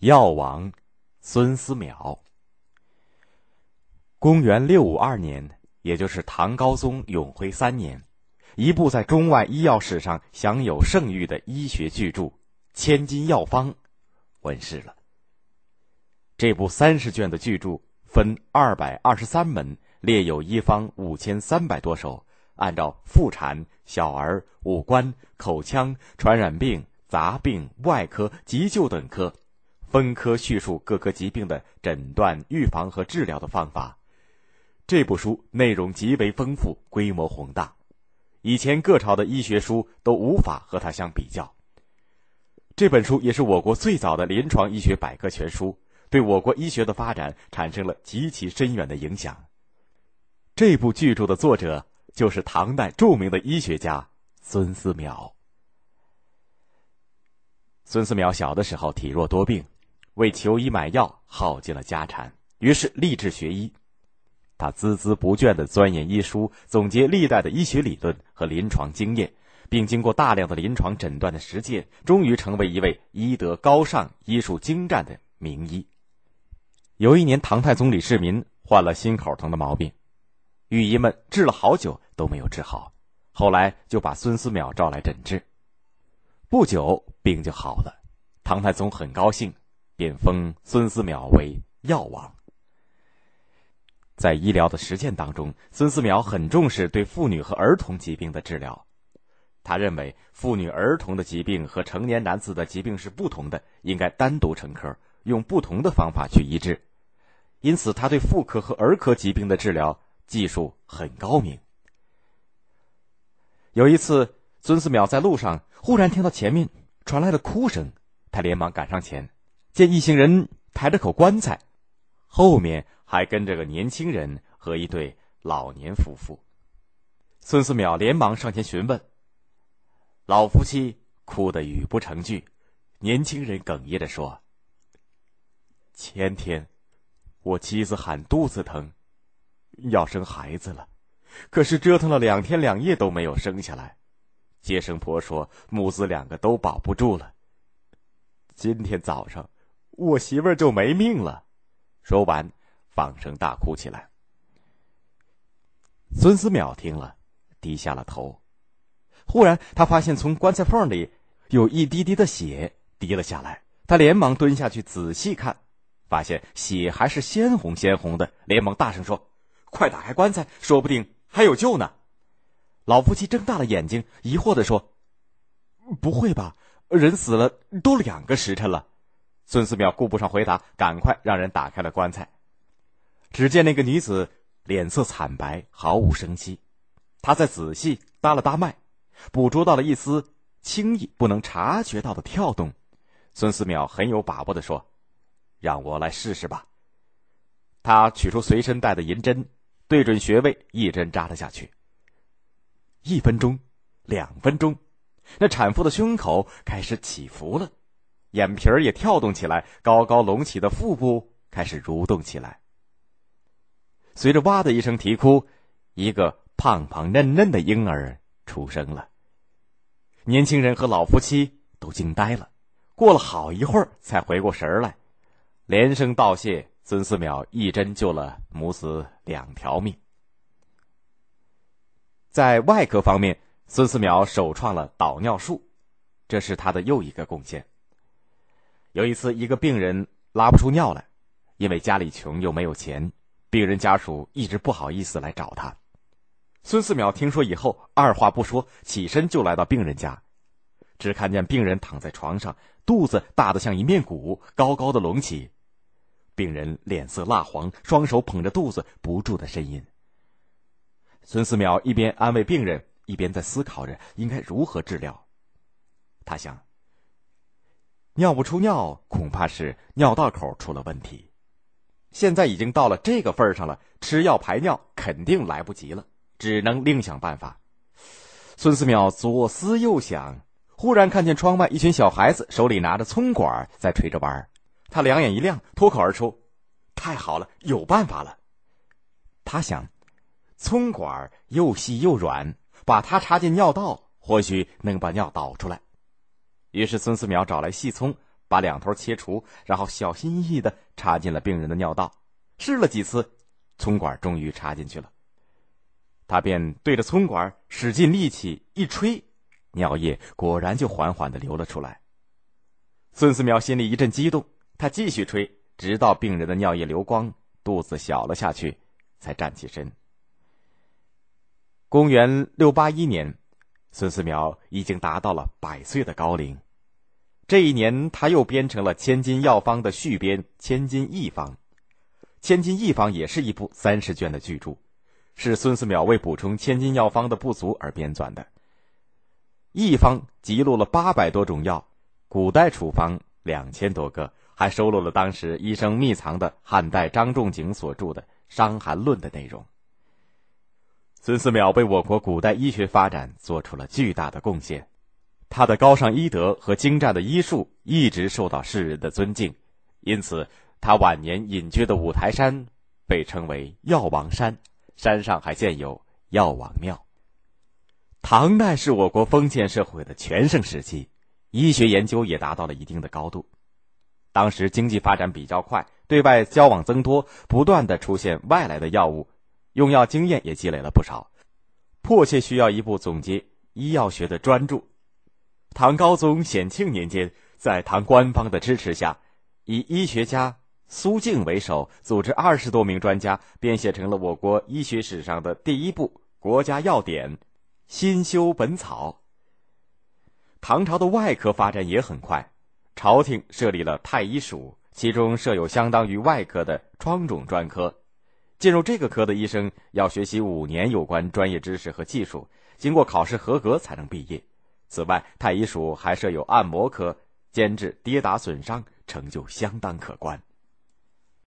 药王孙思邈。公元六五二年，也就是唐高宗永徽三年，一部在中外医药史上享有盛誉的医学巨著《千金药方》问世了。这部三十卷的巨著分二百二十三门，列有医方五千三百多首，按照妇产、小儿、五官、口腔、传染病、杂病、外科、急救等科。分科叙述各个疾病的诊断、预防和治疗的方法。这部书内容极为丰富，规模宏大，以前各朝的医学书都无法和它相比较。这本书也是我国最早的临床医学百科全书，对我国医学的发展产生了极其深远的影响。这部巨著的作者就是唐代著名的医学家孙思邈。孙思邈小的时候体弱多病。为求医买药，耗尽了家产，于是立志学医。他孜孜不倦地钻研医书，总结历代的医学理论和临床经验，并经过大量的临床诊断的实践，终于成为一位医德高尚、医术精湛的名医。有一年，唐太宗李世民患了心口疼的毛病，御医们治了好久都没有治好，后来就把孙思邈召来诊治。不久，病就好了，唐太宗很高兴。便封孙思邈为药王。在医疗的实践当中，孙思邈很重视对妇女和儿童疾病的治疗。他认为妇女儿童的疾病和成年男子的疾病是不同的，应该单独成科，用不同的方法去医治。因此，他对妇科和儿科疾病的治疗技术很高明。有一次，孙思邈在路上忽然听到前面传来了哭声，他连忙赶上前。见一行人抬着口棺材，后面还跟着个年轻人和一对老年夫妇。孙思邈连忙上前询问。老夫妻哭得语不成句，年轻人哽咽着说：“前天，我妻子喊肚子疼，要生孩子了，可是折腾了两天两夜都没有生下来。接生婆说母子两个都保不住了。今天早上。”我媳妇儿就没命了，说完，放声大哭起来。孙思邈听了，低下了头。忽然，他发现从棺材缝里有一滴滴的血滴了下来，他连忙蹲下去仔细看，发现血还是鲜红鲜红的，连忙大声说：“快打开棺材，说不定还有救呢！”老夫妻睁大了眼睛，疑惑的说：“不会吧？人死了都两个时辰了。”孙思邈顾不上回答，赶快让人打开了棺材。只见那个女子脸色惨白，毫无生机。他再仔细搭了搭脉，捕捉到了一丝轻易不能察觉到的跳动。孙思邈很有把握的说：“让我来试试吧。”他取出随身带的银针，对准穴位，一针扎了下去。一分钟，两分钟，那产妇的胸口开始起伏了。眼皮儿也跳动起来，高高隆起的腹部开始蠕动起来。随着“哇”的一声啼哭，一个胖胖嫩嫩的婴儿出生了。年轻人和老夫妻都惊呆了，过了好一会儿才回过神来，连声道谢。孙思邈一针救了母子两条命。在外科方面，孙思邈首创了导尿术，这是他的又一个贡献。有一次，一个病人拉不出尿来，因为家里穷又没有钱，病人家属一直不好意思来找他。孙思邈听说以后，二话不说，起身就来到病人家，只看见病人躺在床上，肚子大得像一面鼓，高高的隆起，病人脸色蜡黄，双手捧着肚子，不住的呻吟。孙思邈一边安慰病人，一边在思考着应该如何治疗。他想。尿不出尿，恐怕是尿道口出了问题。现在已经到了这个份儿上了，吃药排尿肯定来不及了，只能另想办法。孙思邈左思右想，忽然看见窗外一群小孩子手里拿着葱管在吹着玩儿他两眼一亮，脱口而出：“太好了，有办法了！”他想，葱管又细又软，把它插进尿道，或许能把尿导出来。于是，孙思邈找来细葱，把两头切除，然后小心翼翼的插进了病人的尿道。试了几次，葱管终于插进去了。他便对着葱管使尽力气一吹，尿液果然就缓缓的流了出来。孙思邈心里一阵激动，他继续吹，直到病人的尿液流光，肚子小了下去，才站起身。公元六八一年，孙思邈已经达到了百岁的高龄。这一年，他又编成了《千金药方》的续编《千金一方》。《千金一方》也是一部三十卷的巨著，是孙思邈为补充《千金药方》的不足而编纂的。一方记录了八百多种药，古代处方两千多个，还收录了当时医生秘藏的汉代张仲景所著的《伤寒论》的内容。孙思邈为我国古代医学发展做出了巨大的贡献，他的高尚医德和精湛的医术一直受到世人的尊敬，因此他晚年隐居的五台山被称为药王山，山上还建有药王庙。唐代是我国封建社会的全盛时期，医学研究也达到了一定的高度。当时经济发展比较快，对外交往增多，不断的出现外来的药物。用药经验也积累了不少，迫切需要一部总结医药学的专著。唐高宗显庆年间，在唐官方的支持下，以医学家苏敬为首，组织二十多名专家编写成了我国医学史上的第一部国家药典《新修本草》。唐朝的外科发展也很快，朝廷设立了太医署，其中设有相当于外科的疮肿专科。进入这个科的医生要学习五年有关专业知识和技术，经过考试合格才能毕业。此外，太医署还设有按摩科，监治跌打损伤，成就相当可观。